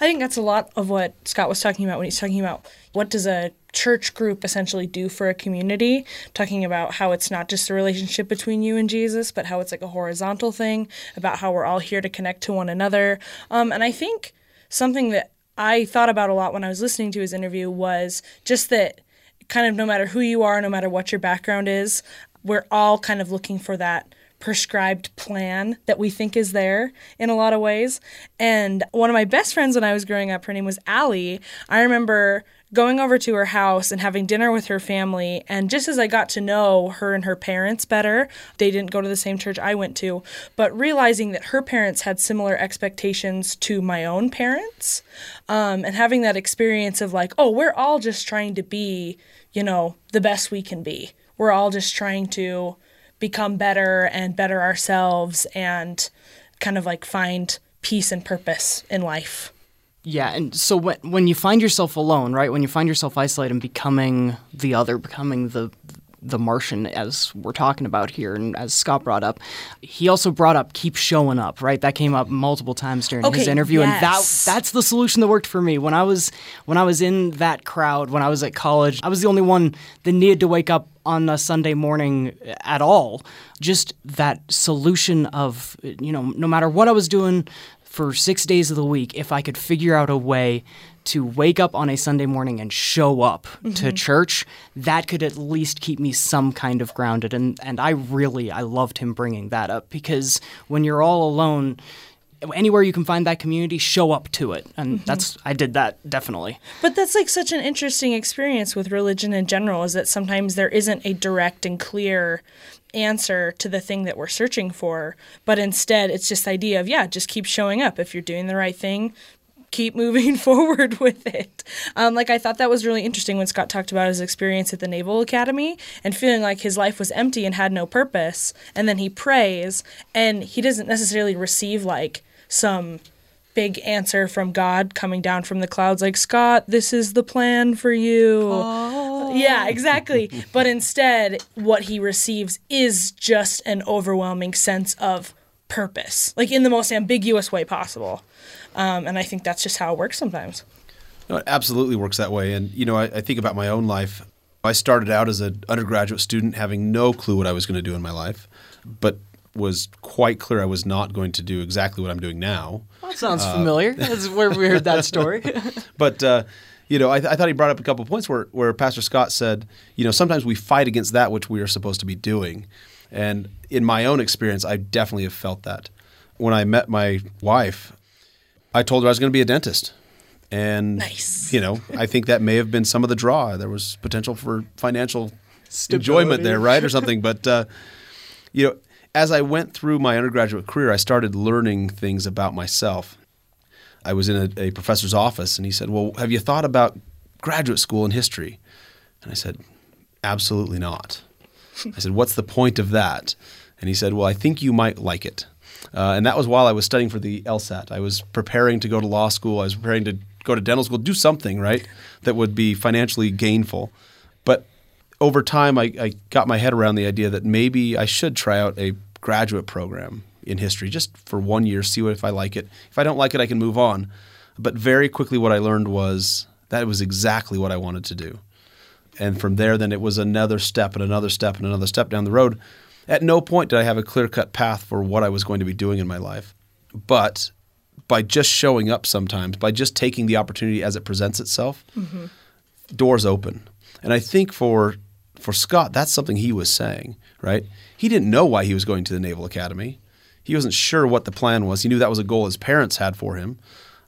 I think that's a lot of what Scott was talking about when he's talking about what does a church group essentially do for a community, talking about how it's not just a relationship between you and Jesus, but how it's like a horizontal thing, about how we're all here to connect to one another. Um, and I think something that I thought about a lot when I was listening to his interview was just that kind of no matter who you are, no matter what your background is, we're all kind of looking for that prescribed plan that we think is there in a lot of ways. And one of my best friends when I was growing up, her name was Allie. I remember going over to her house and having dinner with her family. And just as I got to know her and her parents better, they didn't go to the same church I went to, but realizing that her parents had similar expectations to my own parents, um, and having that experience of like, oh, we're all just trying to be, you know, the best we can be we're all just trying to become better and better ourselves and kind of like find peace and purpose in life. Yeah, and so when when you find yourself alone, right? When you find yourself isolated and becoming the other, becoming the the Martian, as we're talking about here, and as Scott brought up, he also brought up keep showing up, right? That came up multiple times during okay, his interview, yes. and that that's the solution that worked for me when I was when I was in that crowd when I was at college. I was the only one that needed to wake up on a Sunday morning at all. Just that solution of you know, no matter what I was doing for six days of the week, if I could figure out a way to wake up on a Sunday morning and show up mm-hmm. to church, that could at least keep me some kind of grounded. And and I really I loved him bringing that up because when you're all alone, anywhere you can find that community, show up to it. And mm-hmm. that's I did that definitely. But that's like such an interesting experience with religion in general is that sometimes there isn't a direct and clear answer to the thing that we're searching for, but instead it's just idea of yeah, just keep showing up. If you're doing the right thing, keep [laughs] moving forward with it. Um, like I thought that was really interesting when Scott talked about his experience at the Naval Academy and feeling like his life was empty and had no purpose. And then he prays, and he doesn't necessarily receive like some big answer from God coming down from the clouds, like Scott, this is the plan for you. Oh. Yeah, exactly. but instead, what he receives is just an overwhelming sense of purpose, like in the most ambiguous way possible. Um, and I think that's just how it works sometimes. No, it absolutely works that way. And, you know, I, I think about my own life. I started out as an undergraduate student having no clue what I was going to do in my life, but was quite clear I was not going to do exactly what I'm doing now. That sounds uh, familiar. That's where we heard that story. [laughs] but, uh, you know, I, th- I, thought he brought up a couple points where, where Pastor Scott said, you know, sometimes we fight against that which we are supposed to be doing. And in my own experience, I definitely have felt that. when I met my wife, I told her I was going to be a dentist. And, Nice. you know, I think that may have been some of the draw. There was potential for financial enjoyment there, right? Or something. [laughs] But, uh, you know, as I went through my undergraduate career, I started learning things about myself. I was in a, a professor's office and he said, Well, have you thought about graduate school in history? And I said, Absolutely not. I said, What's the point of that? And he said, Well, I think you might like it. Uh, and that was while I was studying for the LSAT. I was preparing to go to law school. I was preparing to go to dental school, do something, right, that would be financially gainful. But over time, I, I got my head around the idea that maybe I should try out a graduate program in history just for one year, see what if I like it. If I don't like it, I can move on. But very quickly, what I learned was that was exactly what I wanted to do. And from there, then it was another step and another step and another step down the road. At no point did I have a clear cut path for what I was going to be doing in my life. But by just showing up sometimes, by just taking the opportunity as it presents itself, mm-hmm. doors open. And I think for for Scott, that's something he was saying, right? He didn't know why he was going to the Naval Academy. He wasn't sure what the plan was. He knew that was a goal his parents had for him.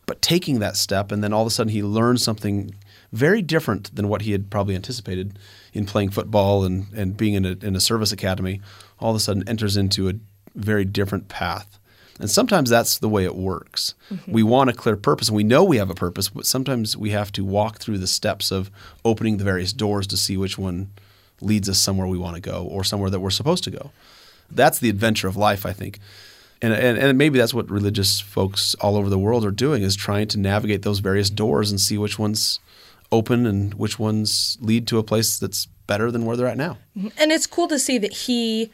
But taking that step, and then all of a sudden he learned something very different than what he had probably anticipated in playing football and, and being in a, in a service academy, all of a sudden enters into a very different path. And sometimes that's the way it works. Mm-hmm. We want a clear purpose, and we know we have a purpose, but sometimes we have to walk through the steps of opening the various doors to see which one leads us somewhere we want to go or somewhere that we're supposed to go. That's the adventure of life, I think. And, and, and maybe that's what religious folks all over the world are doing is trying to navigate those various doors and see which ones open and which ones lead to a place that's better than where they're at now. Mm-hmm. And it's cool to see that he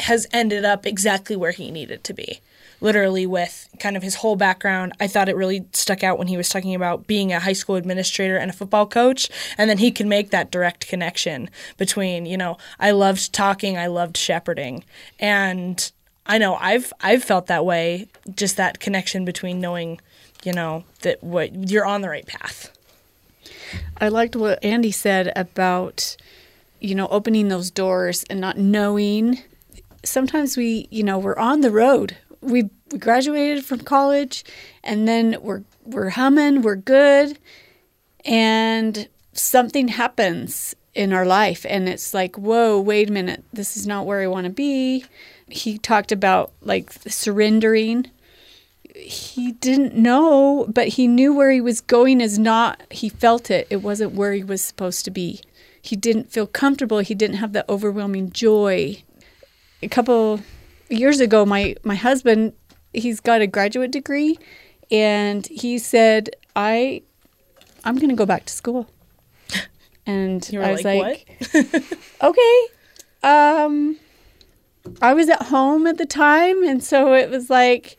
has ended up exactly where he needed to be. Literally, with kind of his whole background. I thought it really stuck out when he was talking about being a high school administrator and a football coach. And then he can make that direct connection between, you know, I loved talking, I loved shepherding. And I know I've I've felt that way, just that connection between knowing, you know, that what you're on the right path. I liked what Andy said about, you know, opening those doors and not knowing. Sometimes we, you know, we're on the road. We, we graduated from college and then we're we're humming, we're good, and something happens in our life and it's like, whoa, wait a minute, this is not where I want to be. He talked about like surrendering he didn't know, but he knew where he was going is not, he felt it. It wasn't where he was supposed to be. He didn't feel comfortable. He didn't have the overwhelming joy. A couple years ago, my, my husband, he's got a graduate degree, and he said, I, I'm going to go back to school. [laughs] And I was like, like, okay. Um, I was at home at the time, and so it was like,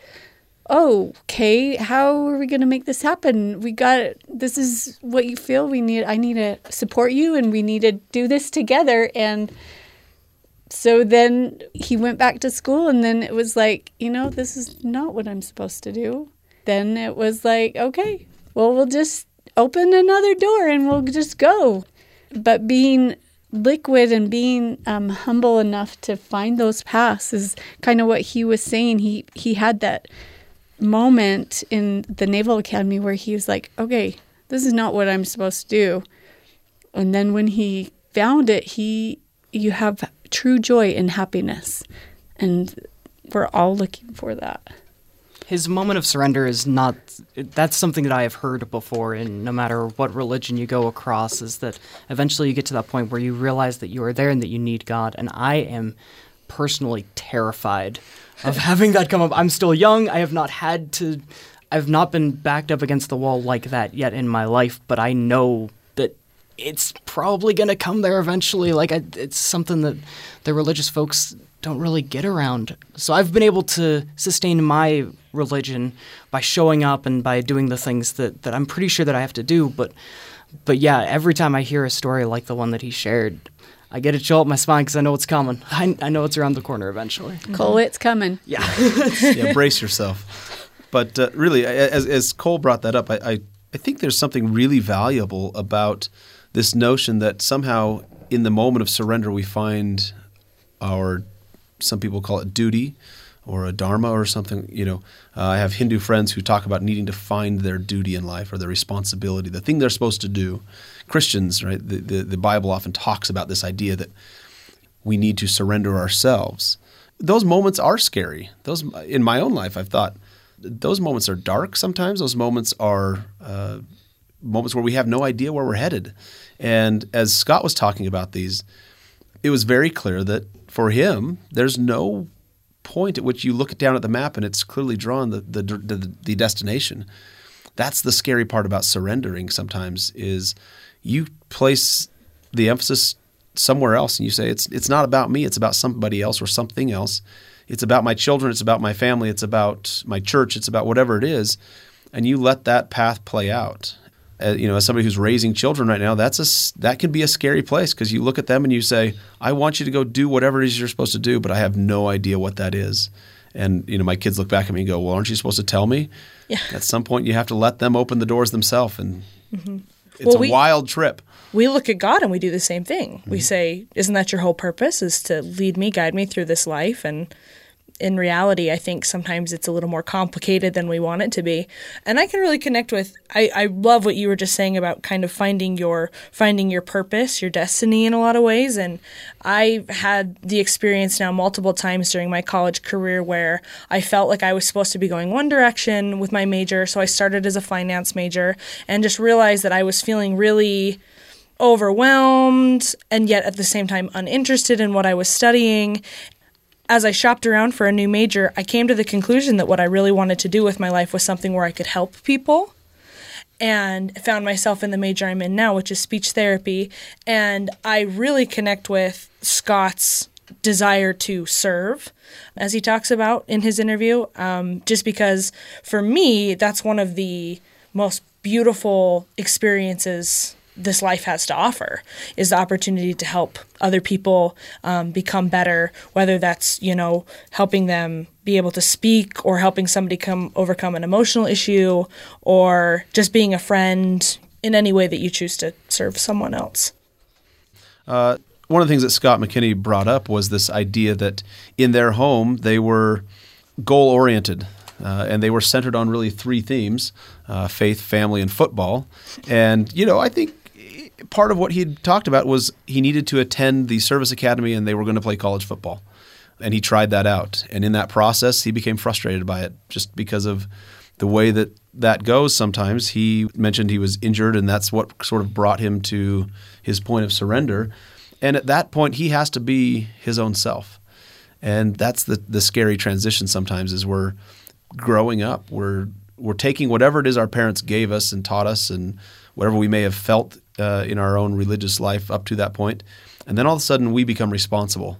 oh, okay, how are we going to make this happen? We got this is what you feel. We need. I need to support you, and we need to do this together. And so then he went back to school, and then it was like, you know, this is not what I'm supposed to do. Then it was like, okay, well, we'll just open another door and we'll just go. But being liquid and being um, humble enough to find those paths is kind of what he was saying. He he had that moment in the Naval Academy where he was like, okay, this is not what I'm supposed to do. And then when he found it, he you have true joy and happiness. And we're all looking for that. His moment of surrender is not. That's something that I have heard before, and no matter what religion you go across, is that eventually you get to that point where you realize that you are there and that you need God. And I am personally terrified of [laughs] having that come up. I'm still young. I have not had to. I've not been backed up against the wall like that yet in my life, but I know that it's probably going to come there eventually. Like I, it's something that the religious folks don't really get around. So I've been able to sustain my religion by showing up and by doing the things that, that I'm pretty sure that I have to do. But but yeah, every time I hear a story like the one that he shared, I get a chill up my spine because I know it's coming. [laughs] I, I know it's around the corner eventually. Cole, it's coming. Yeah. [laughs] yeah, brace yourself. But uh, really, as, as Cole brought that up, I, I, I think there's something really valuable about this notion that somehow in the moment of surrender we find our, some people call it duty, or a dharma or something. You know, uh, I have Hindu friends who talk about needing to find their duty in life or their responsibility, the thing they're supposed to do. Christians, right? The, the, the Bible often talks about this idea that we need to surrender ourselves. Those moments are scary. Those in my own life, I've thought those moments are dark. Sometimes those moments are uh, moments where we have no idea where we're headed. And as Scott was talking about these, it was very clear that for him, there's no point at which you look down at the map and it's clearly drawn the the, the, the destination. That's the scary part about surrendering. Sometimes is you place the emphasis somewhere else and you say it's it's not about me, it's about somebody else or something else. It's about my children, it's about my family, it's about my church, it's about whatever it is, and you let that path play out. Uh, you know, as somebody who's raising children right now, that's a that can be a scary place because you look at them and you say, "I want you to go do whatever it is you're supposed to do," but I have no idea what that is. And you know, my kids look back at me and go, "Well, aren't you supposed to tell me?" Yeah. At some point, you have to let them open the doors themselves, and Mm-hmm. it's Well, a we- wild trip. we look at God and we do the same thing. We Mm-hmm. say, "Isn't that your whole purpose? Is to lead me, guide me through this life?" And in reality, I think sometimes it's a little more complicated than we want it to be. And I can really connect with. I, I love what you were just saying about kind of finding your finding your purpose, your destiny in a lot of ways. And I've had the experience now multiple times during my college career where I felt like I was supposed to be going one direction with my major. So I started as a finance major and just realized that I was feeling really overwhelmed and yet at the same time uninterested in what I was studying. As I shopped around for a new major, I came to the conclusion that what I really wanted to do with my life was something where I could help people and found myself in the major I'm in now, which is speech therapy. And I really connect with Scott's desire to serve, as he talks about in his interview, um, just because for me, that's one of the most beautiful experiences this life has to offer is the opportunity to help other people um, become better whether that's you know helping them be able to speak or helping somebody come overcome an emotional issue or just being a friend in any way that you choose to serve someone else Uh, one of the things that Scott McKinney brought up was this idea that in their home they were goal oriented. Uh, and they were centered on really three themes uh, faith, family, and football. And, you know, I think part of what he talked about was he needed to attend the service academy and they were going to play college football. And he tried that out. And in that process, he became frustrated by it just because of the way that that goes sometimes. He mentioned he was injured, and that's what sort of brought him to his point of surrender. And at that point, he has to be his own self. And that's the, the scary transition sometimes is we're growing up. We're, we're taking whatever it is our parents gave us and taught us and whatever we may have felt uh, in our own religious life up to that. And then all of a sudden, we become responsible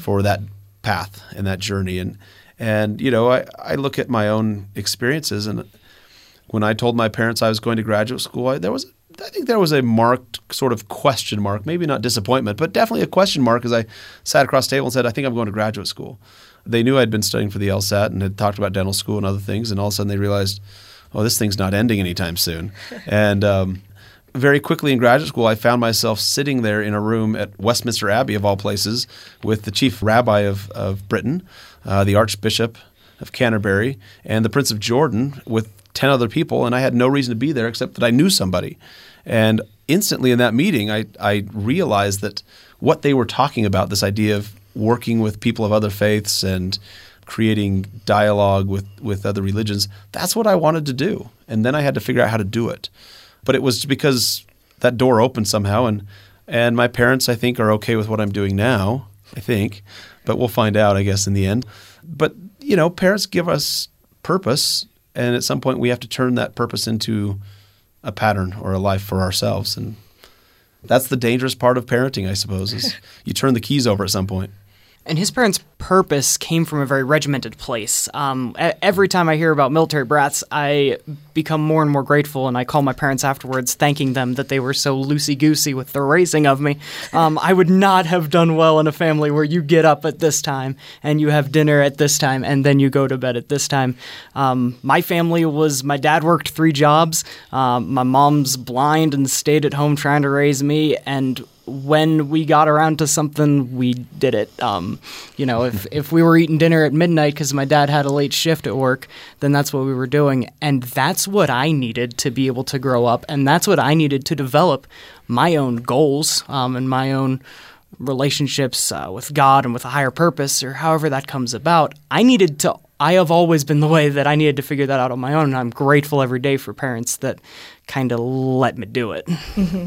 for that path and that journey. And and you know, I, I look at my own experiences, and when I told my parents I was going to graduate school, I, there was I think there was a marked sort of question mark, maybe not disappointment, but definitely a question mark as I sat across the table and said, I think I'm going to graduate school. They knew I'd been studying for the LSAT and had talked about dental school and other things, and all of a sudden they realized, oh, this thing's not ending anytime soon. [laughs] and um, very quickly in graduate school, I found myself sitting there in a room at Westminster Abbey, of all places, with the chief rabbi of, of Britain, uh, the Archbishop of Canterbury, and the Prince of Jordan with 10 other people. And I had no reason to be there except that I knew somebody. And instantly in that meeting, I, I realized that what they were talking about, this idea of working with people of other faiths and creating dialogue with, with other religions, that's what I wanted to do. And then I had to figure out how to do it. But it was because that door opened somehow, and and my parents, I think, are okay with what I'm doing now. I think, but we'll find out, I guess, in the end. But you know, parents give us purpose, and at some point, we have to turn that purpose into a pattern or a life for ourselves, and that's the dangerous part of parenting, I suppose. Is [laughs] you turn the keys over at some point. And his parents' purpose came from a very regimented place. Um, every time I hear about military brats, I become more and more grateful. And I call my parents afterwards, thanking them that they were so loosey goosey with the raising of me. Um, I would not have done well in a family where you get up at this time and you have dinner at this time and then you go to bed at this time. Um, my family was my dad worked three jobs. Um, my mom's blind and stayed at home trying to raise me. And when we got around to something, we did it. Um, you know, if, [laughs] if we were eating dinner at midnight because my dad had a late shift at work, then that's what we were doing. And that's what I needed to be able to grow up. And that's what I needed to develop my own goals um, and my own relationships uh, with God and with a higher purpose or however that comes about. I needed to I have always been the way that I needed to figure that out on my own. And I'm grateful every day for parents that kind of let me do it. Mm-hmm.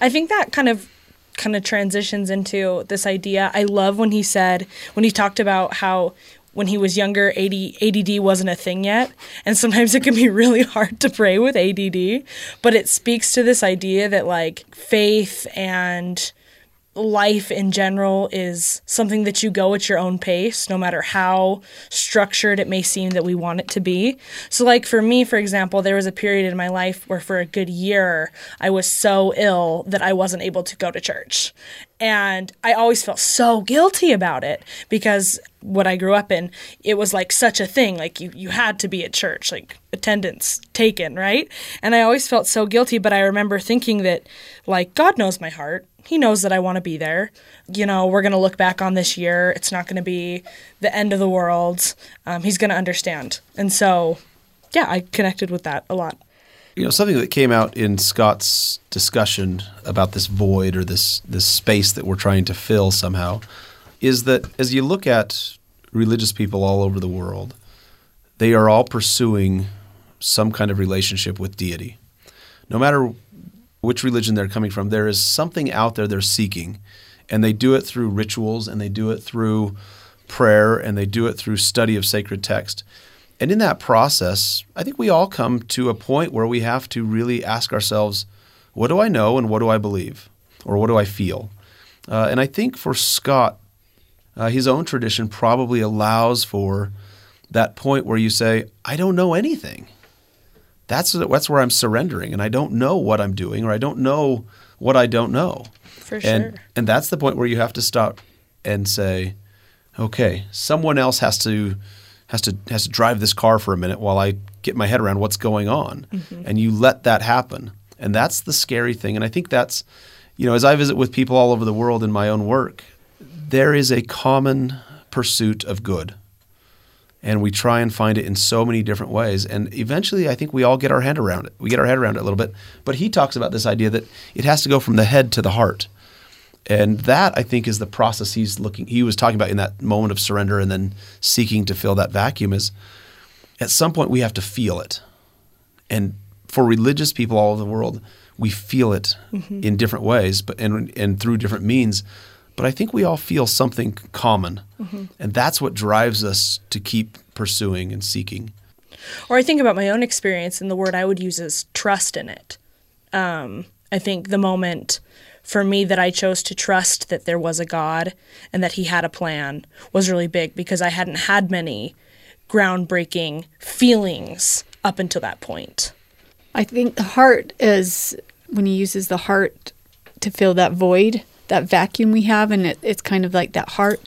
I think that kind of kind of transitions into this idea. I love when he said when he talked about how when he was younger, AD, ADD wasn't a thing yet. And sometimes it can be [laughs] really hard to pray with ADD. But it speaks to this idea that, like, faith and life in general is something that you go at your own pace, no matter how structured it may seem that we want it to be. So, like for me, for example, there was a period in my life where for a good year I was so ill that I wasn't able to go to church. And I always felt so guilty about it because what I grew up in, it was like such a thing. Like you, you had to be at church, like attendance taken, right? And I always felt so guilty. But I remember thinking that, like, God knows my heart he knows that I want to be there. You know, we're going to look back on this year. It's not going to be the end of the world. Um, he's going to understand. And so, yeah, I connected with that a lot. You know, something that came out in Scott's discussion about this void or this this space that we're trying to fill somehow is that as you look at religious people all over the world, they are all pursuing some kind of relationship with deity. No matter which religion they're coming from, there is something out there they're seeking. And they do it through rituals and they do it through prayer and they do it through study of sacred text. And in that process, I think we all come to a point where we have to really ask ourselves, what do I know and what do I believe? Or what do I feel? Uh, and I think for Scott, uh, his own tradition probably allows for that point where you say, I don't know anything that's that's where I'm surrendering, and I don't know what I'm doing, or I don't know what I don't know. For sure. And and that's the point where you have to stop and say, okay, someone else has to has to has to drive this car for a minute while I get my head around what's going on, mm-hmm. and you let that happen, and that's the scary thing. And I think that's you know as I visit with people all over the world in my own work, there is a common pursuit of good and we try and find it in so many different ways. And eventually, I think we all get our head around it. We get our head around it a little bit. But he talks about this idea that it has to go from the head to the heart. And that I think is the process he's looking. He was talking about in that moment of surrender and then seeking to fill that vacuum. Is at some point we have to feel it, and for religious people all over the world, we feel it mm-hmm. in different ways, but and and through different means. But I think we all feel something common. Mm-hmm. And that's what drives us to keep pursuing and seeking. Or I think about my own experience, and the word I would use is trust in it. Um, I think the moment for me that I chose to trust that there was a God and that He had a plan was really big because I hadn't had many groundbreaking feelings up until that point. I think the heart is when he uses the heart to fill that void that vacuum we have, and it, it's kind of like that heart.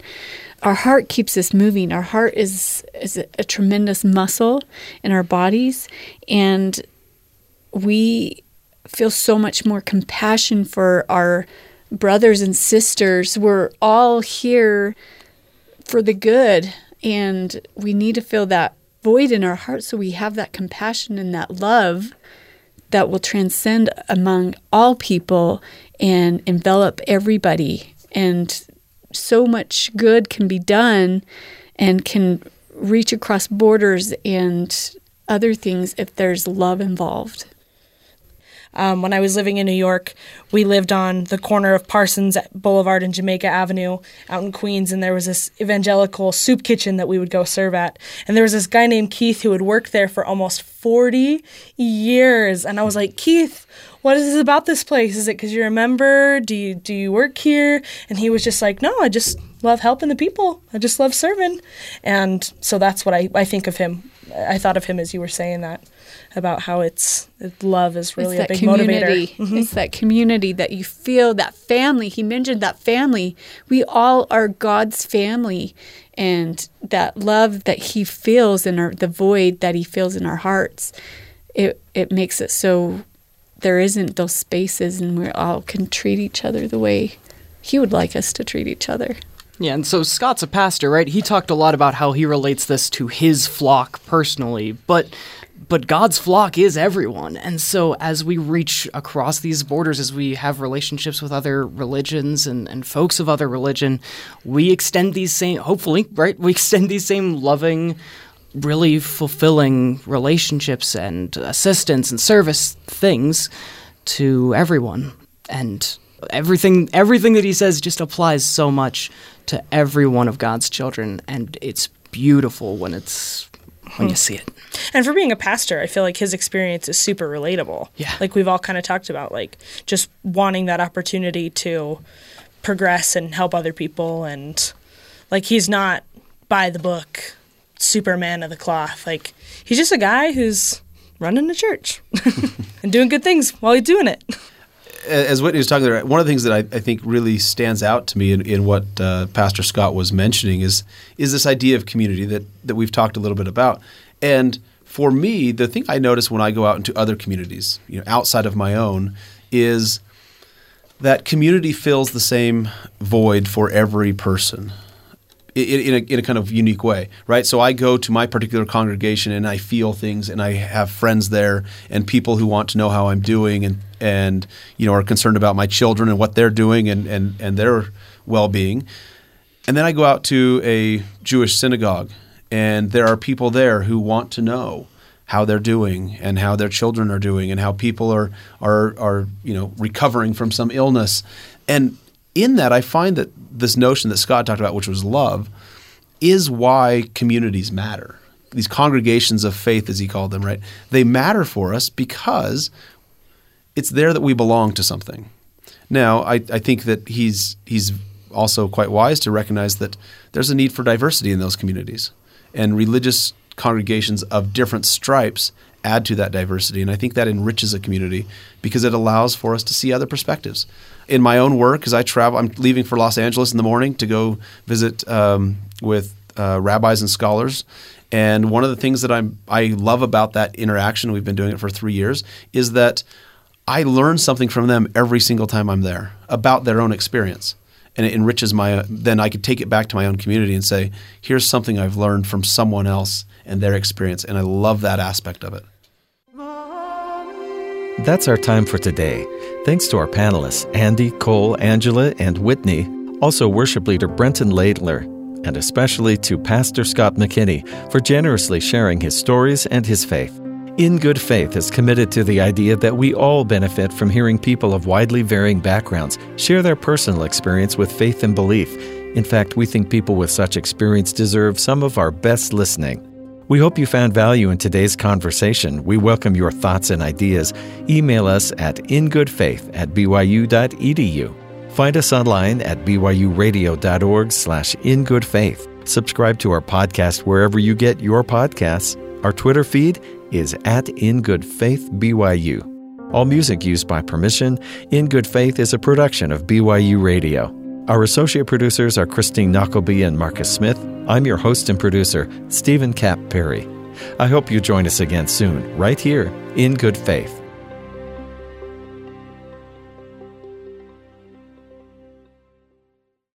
Our heart keeps us moving. Our heart is is a, a tremendous muscle in our bodies, and we feel so much more compassion for our brothers and sisters. We're all here for the good, and we need to fill that void in our heart so we have that compassion and that love that will transcend among all people and envelop everybody. And so much good can be done and can reach across borders and other things if there's love involved. Um, when I was living in New York, we lived on the corner of Parsons Boulevard and Jamaica Avenue out in Queens, and there was this evangelical soup kitchen that we would go serve at. And there was this guy named Keith who had worked there for almost 40 years. And I was like, Keith, what is it about this place? Is it because you're a member? Do you do you work here? And he was just like, no, I just love helping the people. I just love serving. And so that's what I, I think of him I thought of him as you were saying that about how it's love is really it's a big community. motivator. Mhm. It's that community that you feel, that family. He mentioned that family. We all are God's family, and that love that He feels in our the void that He feels in our hearts. It it makes it so there isn't those spaces, and we all can treat each other the way He would like us to treat each other. Yeah, and so Scott's a pastor, right? He talked a lot about how he relates this to his flock personally, but but God's flock is everyone. And so as we reach across these borders, as we have relationships with other religions and, and folks of other religion, we extend these same hopefully, right? We extend these same loving, really fulfilling relationships and assistance and service things to everyone. And everything everything that he says just applies so much to every one of God's children and it's beautiful when it's when you see it. And for being a pastor, I feel like his experience is super relatable. Yeah. Like we've all kind of talked about, like just wanting that opportunity to progress and help other people. And like he's not by the book, Superman of the cloth. Like he's just a guy who's running a church [laughs] and doing good things while he's doing it. As Whitney was talking there, one of the things that I, I think really stands out to me in, in what uh, Pastor Scott was mentioning is is this idea of community that that we've talked a little bit about. And for me, the thing I notice when I go out into other communities, you know, outside of my own, is that community fills the same void for every person in, a, in a kind of unique way, right? So I go to my particular congregation and I feel things, and I have friends there and people who want to know how I'm doing, and and you know are concerned about my children and what they're doing and and and their well being. And then I go out to a Jewish synagogue, and there are people there who want to know how they're doing and how their children are doing and how people are are are you know recovering from some illness and in that I find that this notion that Scott talked about which was love is why communities matter these congregations of faith as he called them right they matter for us because it's there that we belong to something now I, I think that he's he's also quite wise to recognize that there's a need for diversity in those communities and religious congregations of different stripes add to that diversity. And I think that enriches a community because it allows for us to see other perspectives. In my own work, as I travel, I'm leaving for Los Angeles in the morning to go visit um, with uh, rabbis and scholars. And one of the things that I'm, I love about that interaction, we've been doing it for three years, is that I learn something from them every single time I'm there about their own experience. And it enriches my then i could take it back to my own community and say here's something i've learned from someone else and their experience. And i love that aspect of it That's our time for today. Thanks to our panelists, Andy, Cole, Angela, and Whitney, also worship leader Brenton Laidler, and especially to Pastor Scott McKinney for generously sharing his stories and his faith. In Good Faith is committed to the idea that we all benefit from hearing people of widely varying backgrounds share their personal experience with faith and belief. In fact, we think people with such experience deserve some of our best listening. We hope you found value in today's conversation. We welcome your thoughts and ideas. Email us at ingoodfaith at byu.edu. Find us online at byuradio.org slash ingoodfaith. Subscribe to our podcast wherever you get your podcasts. Our Twitter feed is at ingoodfaithbyu. All music used by permission. In Good Faith is a production of BYU Radio. Our associate producers are Christine Knockleby and Marcus Smith. I'm your host and producer, Steven Kapp Perry. I hope you join us again soon, right here in Good Faith.